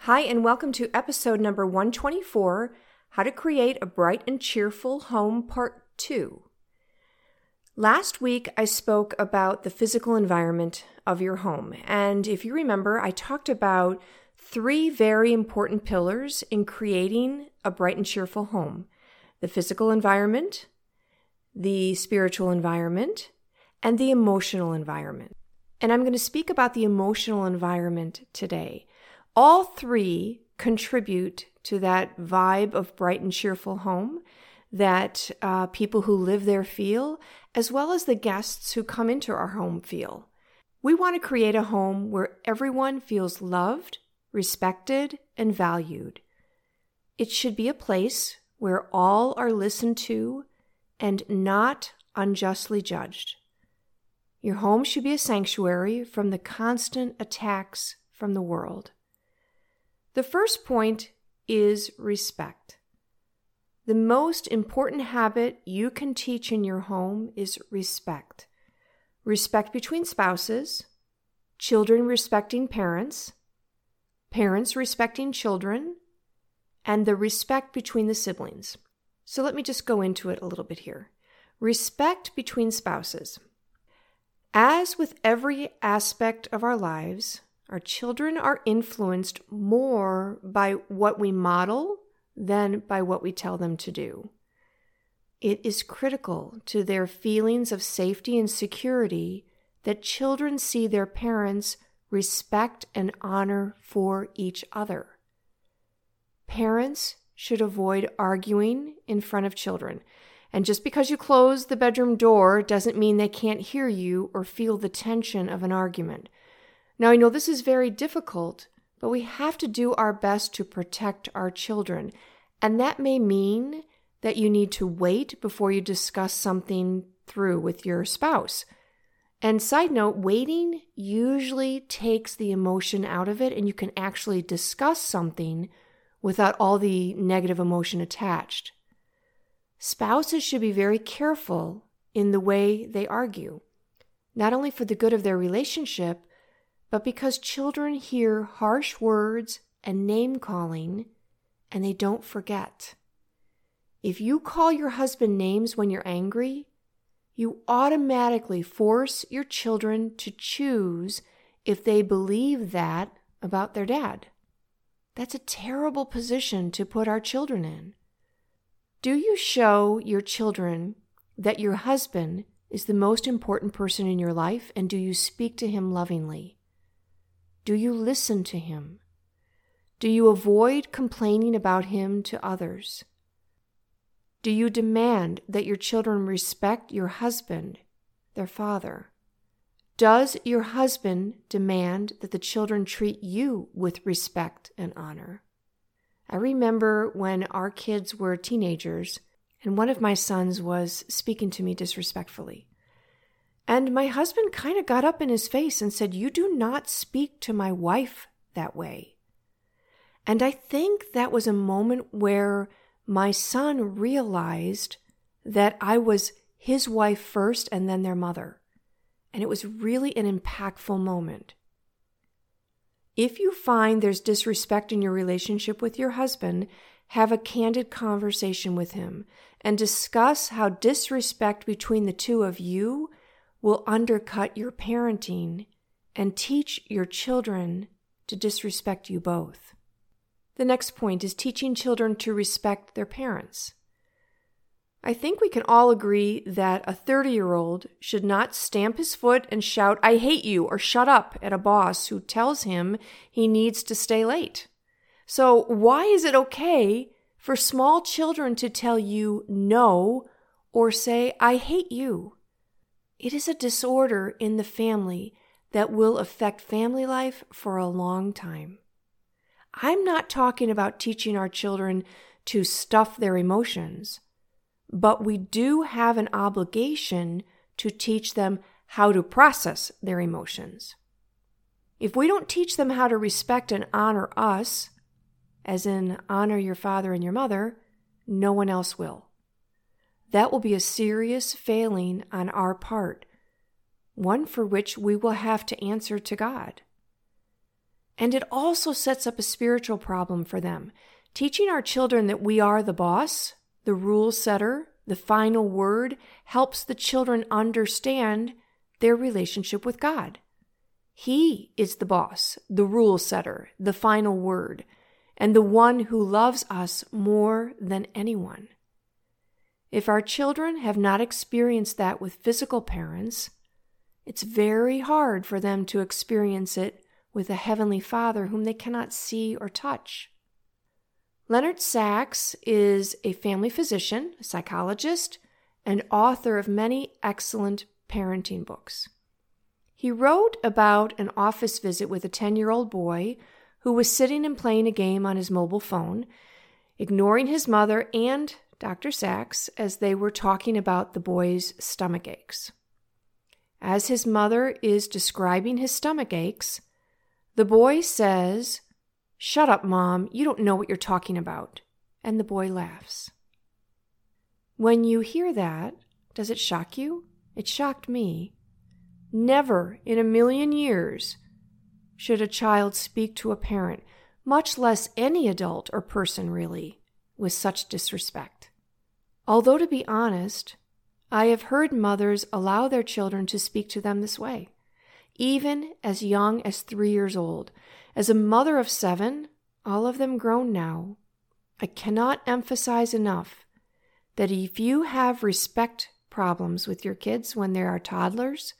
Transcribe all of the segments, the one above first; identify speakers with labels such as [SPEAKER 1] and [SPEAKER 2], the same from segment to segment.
[SPEAKER 1] Hi, and welcome to episode number 124 How to Create a Bright and Cheerful Home, Part 2. Last week, I spoke about the physical environment of your home. And if you remember, I talked about three very important pillars in creating a bright and cheerful home the physical environment, the spiritual environment, and the emotional environment. And I'm going to speak about the emotional environment today. All three contribute to that vibe of bright and cheerful home that uh, people who live there feel, as well as the guests who come into our home feel. We want to create a home where everyone feels loved, respected, and valued. It should be a place where all are listened to and not unjustly judged. Your home should be a sanctuary from the constant attacks from the world. The first point is respect. The most important habit you can teach in your home is respect. Respect between spouses, children respecting parents, parents respecting children, and the respect between the siblings. So let me just go into it a little bit here. Respect between spouses. As with every aspect of our lives, our children are influenced more by what we model than by what we tell them to do. It is critical to their feelings of safety and security that children see their parents respect and honor for each other. Parents should avoid arguing in front of children. And just because you close the bedroom door doesn't mean they can't hear you or feel the tension of an argument. Now, I know this is very difficult, but we have to do our best to protect our children. And that may mean that you need to wait before you discuss something through with your spouse. And side note, waiting usually takes the emotion out of it, and you can actually discuss something without all the negative emotion attached. Spouses should be very careful in the way they argue, not only for the good of their relationship, but because children hear harsh words and name calling and they don't forget. If you call your husband names when you're angry, you automatically force your children to choose if they believe that about their dad. That's a terrible position to put our children in. Do you show your children that your husband is the most important person in your life and do you speak to him lovingly? Do you listen to him? Do you avoid complaining about him to others? Do you demand that your children respect your husband, their father? Does your husband demand that the children treat you with respect and honor? I remember when our kids were teenagers and one of my sons was speaking to me disrespectfully. And my husband kind of got up in his face and said, You do not speak to my wife that way. And I think that was a moment where my son realized that I was his wife first and then their mother. And it was really an impactful moment. If you find there's disrespect in your relationship with your husband, have a candid conversation with him and discuss how disrespect between the two of you will undercut your parenting and teach your children to disrespect you both. The next point is teaching children to respect their parents. I think we can all agree that a 30 year old should not stamp his foot and shout, I hate you, or shut up at a boss who tells him he needs to stay late. So, why is it okay for small children to tell you no or say, I hate you? It is a disorder in the family that will affect family life for a long time. I'm not talking about teaching our children to stuff their emotions, but we do have an obligation to teach them how to process their emotions. If we don't teach them how to respect and honor us, as in honor your father and your mother, no one else will. That will be a serious failing on our part, one for which we will have to answer to God. And it also sets up a spiritual problem for them. Teaching our children that we are the boss, the rule setter, the final word helps the children understand their relationship with God. He is the boss, the rule setter, the final word, and the one who loves us more than anyone. If our children have not experienced that with physical parents, it's very hard for them to experience it with a Heavenly Father whom they cannot see or touch. Leonard Sax is a family physician, a psychologist, and author of many excellent parenting books. He wrote about an office visit with a 10 year old boy who was sitting and playing a game on his mobile phone, ignoring his mother and Dr. Sax as they were talking about the boy's stomach aches. As his mother is describing his stomach aches, the boy says, Shut up, Mom, you don't know what you're talking about. And the boy laughs. When you hear that, does it shock you? It shocked me. Never in a million years should a child speak to a parent, much less any adult or person really, with such disrespect. Although, to be honest, I have heard mothers allow their children to speak to them this way, even as young as three years old. As a mother of seven, all of them grown now, I cannot emphasize enough that if you have respect problems with your kids when they are toddlers,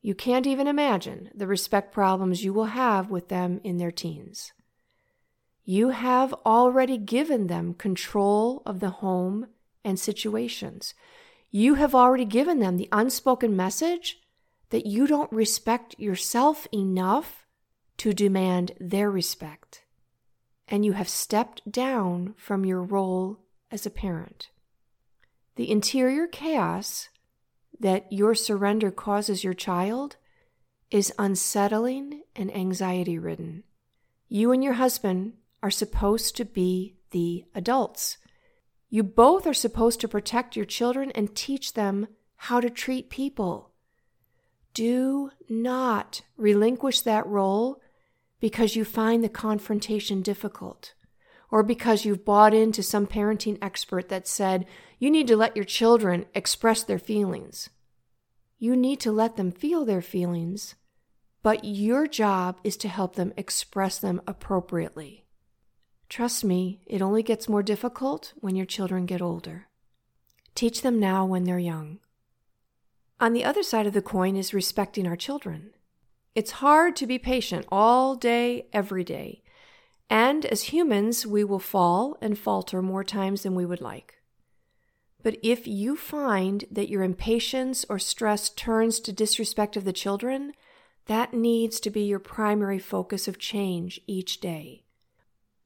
[SPEAKER 1] you can't even imagine the respect problems you will have with them in their teens. You have already given them control of the home and situations. You have already given them the unspoken message that you don't respect yourself enough to demand their respect. And you have stepped down from your role as a parent. The interior chaos that your surrender causes your child is unsettling and anxiety ridden. You and your husband are supposed to be the adults. You both are supposed to protect your children and teach them how to treat people. Do not relinquish that role because you find the confrontation difficult or because you've bought into some parenting expert that said you need to let your children express their feelings. You need to let them feel their feelings, but your job is to help them express them appropriately. Trust me, it only gets more difficult when your children get older. Teach them now when they're young. On the other side of the coin is respecting our children. It's hard to be patient all day, every day. And as humans, we will fall and falter more times than we would like. But if you find that your impatience or stress turns to disrespect of the children, that needs to be your primary focus of change each day.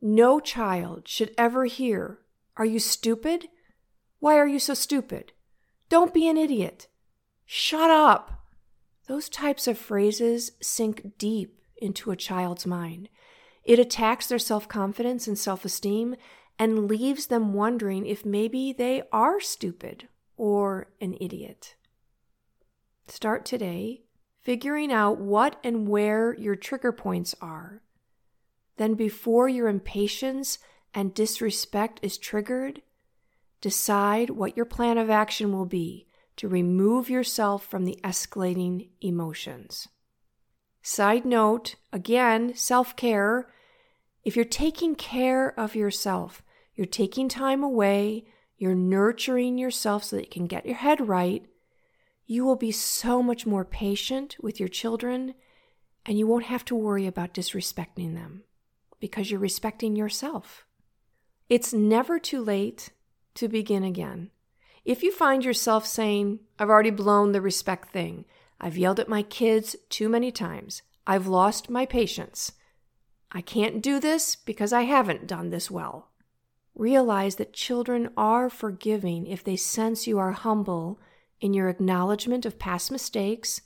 [SPEAKER 1] No child should ever hear, Are you stupid? Why are you so stupid? Don't be an idiot. Shut up. Those types of phrases sink deep into a child's mind. It attacks their self confidence and self esteem and leaves them wondering if maybe they are stupid or an idiot. Start today figuring out what and where your trigger points are. Then, before your impatience and disrespect is triggered, decide what your plan of action will be to remove yourself from the escalating emotions. Side note again, self care. If you're taking care of yourself, you're taking time away, you're nurturing yourself so that you can get your head right. You will be so much more patient with your children, and you won't have to worry about disrespecting them because you're respecting yourself. It's never too late to begin again. If you find yourself saying, I've already blown the respect thing, I've yelled at my kids too many times, I've lost my patience, I can't do this because I haven't done this well. Realize that children are forgiving if they sense you are humble in your acknowledgement of past mistakes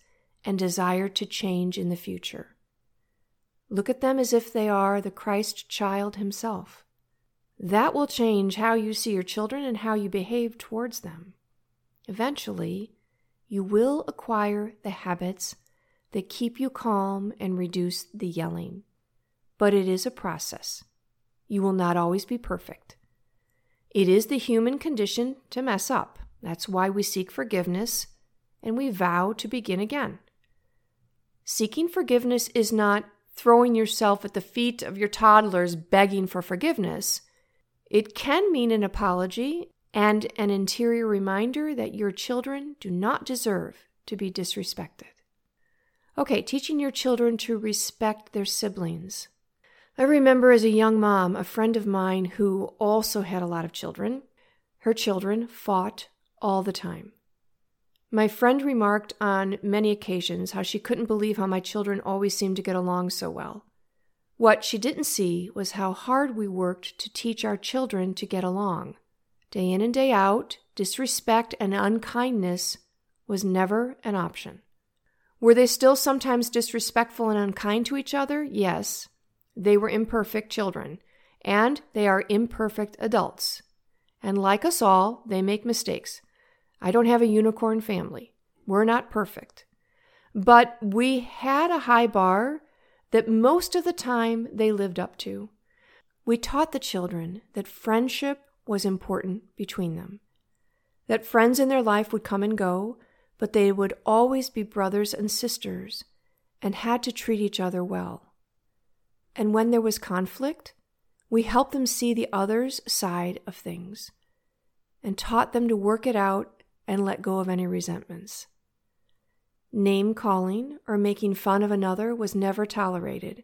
[SPEAKER 1] and desire to change in the future. Look at them as if they are the Christ child himself. That will change how you see your children and how you behave towards them. Eventually, you will acquire the habits that keep you calm and reduce the yelling. But it is a process. You will not always be perfect. It is the human condition to mess up. That's why we seek forgiveness and we vow to begin again. Seeking forgiveness is not throwing yourself at the feet of your toddlers begging for forgiveness. It can mean an apology and an interior reminder that your children do not deserve to be disrespected. Okay, teaching your children to respect their siblings. I remember as a young mom, a friend of mine who also had a lot of children, her children fought all the time. My friend remarked on many occasions how she couldn't believe how my children always seemed to get along so well. What she didn't see was how hard we worked to teach our children to get along. Day in and day out, disrespect and unkindness was never an option. Were they still sometimes disrespectful and unkind to each other? Yes. They were imperfect children, and they are imperfect adults. And like us all, they make mistakes. I don't have a unicorn family. We're not perfect. But we had a high bar that most of the time they lived up to. We taught the children that friendship was important between them, that friends in their life would come and go, but they would always be brothers and sisters and had to treat each other well. And when there was conflict, we helped them see the other's side of things and taught them to work it out and let go of any resentments. Name calling or making fun of another was never tolerated,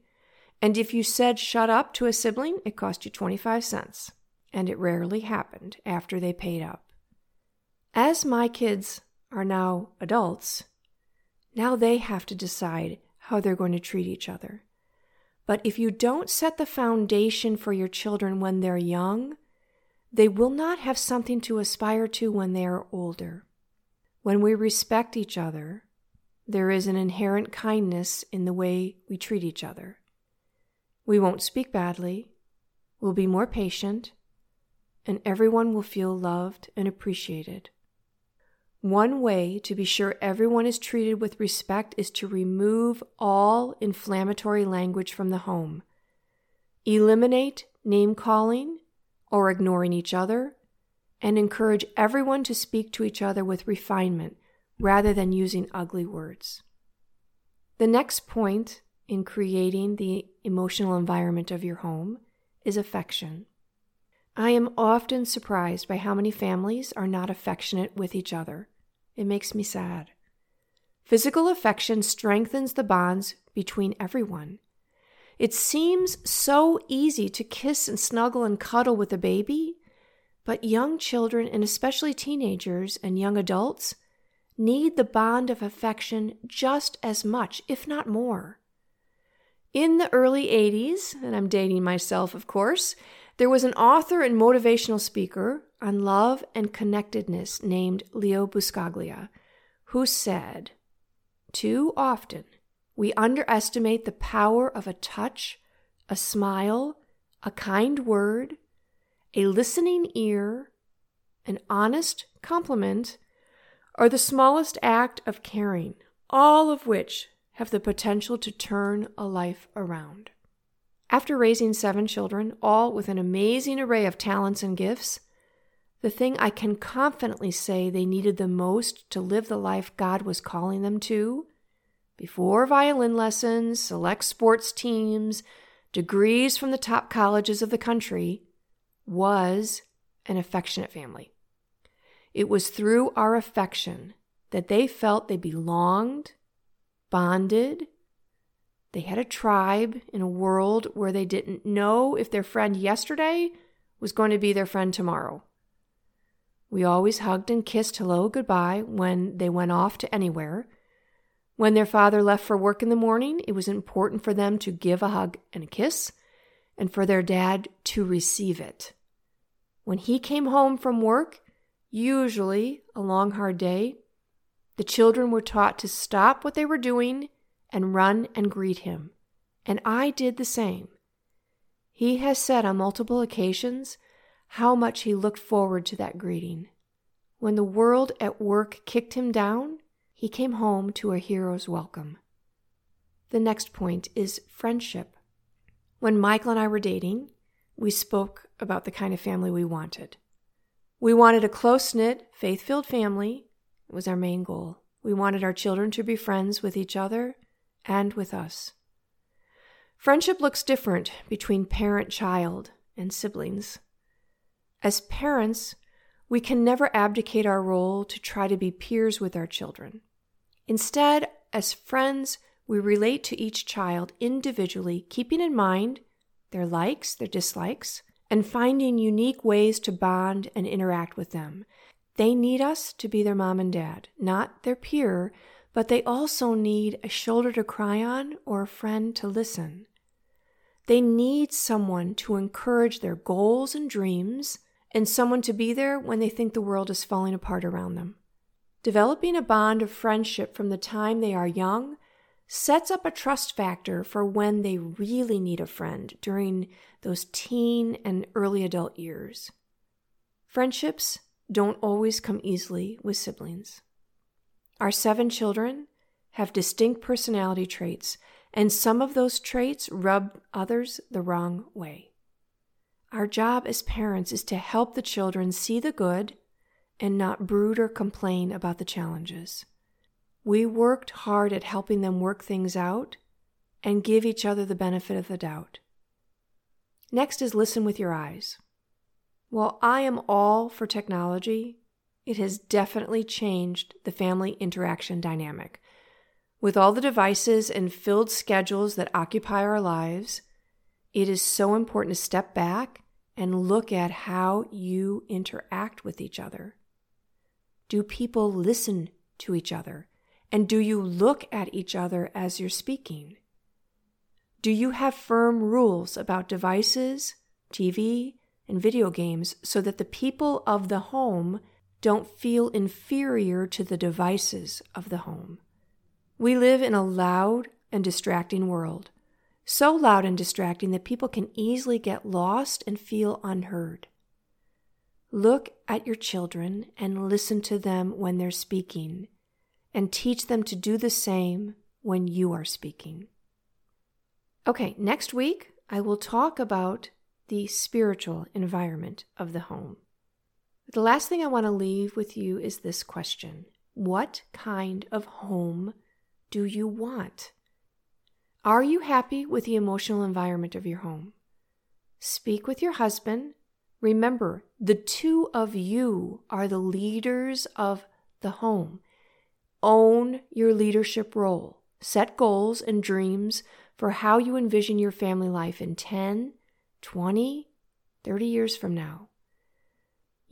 [SPEAKER 1] and if you said shut up to a sibling, it cost you 25 cents, and it rarely happened after they paid up. As my kids are now adults, now they have to decide how they're going to treat each other. But if you don't set the foundation for your children when they're young, they will not have something to aspire to when they are older. When we respect each other, there is an inherent kindness in the way we treat each other. We won't speak badly, we'll be more patient, and everyone will feel loved and appreciated. One way to be sure everyone is treated with respect is to remove all inflammatory language from the home. Eliminate name calling or ignoring each other, and encourage everyone to speak to each other with refinement rather than using ugly words. The next point in creating the emotional environment of your home is affection. I am often surprised by how many families are not affectionate with each other. It makes me sad. Physical affection strengthens the bonds between everyone. It seems so easy to kiss and snuggle and cuddle with a baby, but young children, and especially teenagers and young adults, need the bond of affection just as much, if not more. In the early 80s, and I'm dating myself, of course, there was an author and motivational speaker on love and connectedness named Leo Buscaglia who said, Too often we underestimate the power of a touch, a smile, a kind word, a listening ear, an honest compliment, or the smallest act of caring, all of which have the potential to turn a life around. After raising seven children, all with an amazing array of talents and gifts, the thing I can confidently say they needed the most to live the life God was calling them to, before violin lessons, select sports teams, degrees from the top colleges of the country, was an affectionate family. It was through our affection that they felt they belonged, bonded, they had a tribe in a world where they didn't know if their friend yesterday was going to be their friend tomorrow. We always hugged and kissed hello goodbye when they went off to anywhere. When their father left for work in the morning, it was important for them to give a hug and a kiss, and for their dad to receive it. When he came home from work, usually a long, hard day, the children were taught to stop what they were doing and run and greet him. And I did the same. He has said on multiple occasions how much he looked forward to that greeting. When the world at work kicked him down, he came home to a hero's welcome. The next point is friendship. When Michael and I were dating, we spoke about the kind of family we wanted. We wanted a close knit, faith filled family. It was our main goal. We wanted our children to be friends with each other and with us. Friendship looks different between parent child and siblings. As parents, we can never abdicate our role to try to be peers with our children. Instead, as friends, we relate to each child individually, keeping in mind their likes, their dislikes, and finding unique ways to bond and interact with them. They need us to be their mom and dad, not their peer, but they also need a shoulder to cry on or a friend to listen. They need someone to encourage their goals and dreams and someone to be there when they think the world is falling apart around them. Developing a bond of friendship from the time they are young sets up a trust factor for when they really need a friend during those teen and early adult years. Friendships don't always come easily with siblings. Our seven children have distinct personality traits, and some of those traits rub others the wrong way. Our job as parents is to help the children see the good and not brood or complain about the challenges. We worked hard at helping them work things out and give each other the benefit of the doubt. Next is listen with your eyes. While I am all for technology, it has definitely changed the family interaction dynamic. With all the devices and filled schedules that occupy our lives, it is so important to step back and look at how you interact with each other. Do people listen to each other? And do you look at each other as you're speaking? Do you have firm rules about devices, TV, and video games so that the people of the home don't feel inferior to the devices of the home. We live in a loud and distracting world, so loud and distracting that people can easily get lost and feel unheard. Look at your children and listen to them when they're speaking, and teach them to do the same when you are speaking. Okay, next week I will talk about the spiritual environment of the home. The last thing I want to leave with you is this question What kind of home do you want? Are you happy with the emotional environment of your home? Speak with your husband. Remember, the two of you are the leaders of the home. Own your leadership role. Set goals and dreams for how you envision your family life in 10, 20, 30 years from now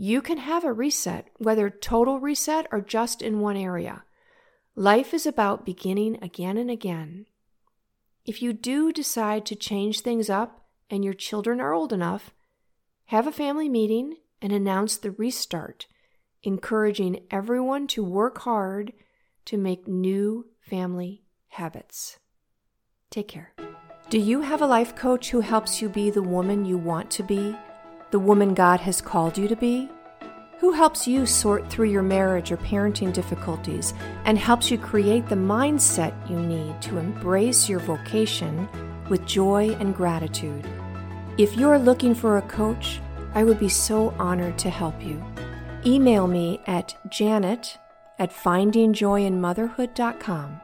[SPEAKER 1] you can have a reset, whether total reset or just in one area. Life is about beginning again and again. If you do decide to change things up and your children are old enough, have a family meeting and announce the restart, encouraging everyone to work hard to make new family habits. Take care. Do you have a life coach who helps you be the woman you want to be? the woman God has called you to be? Who helps you sort through your marriage or parenting difficulties and helps you create the mindset you need to embrace your vocation with joy and gratitude? If you're looking for a coach, I would be so honored to help you. Email me at janet at findingjoyinmotherhood.com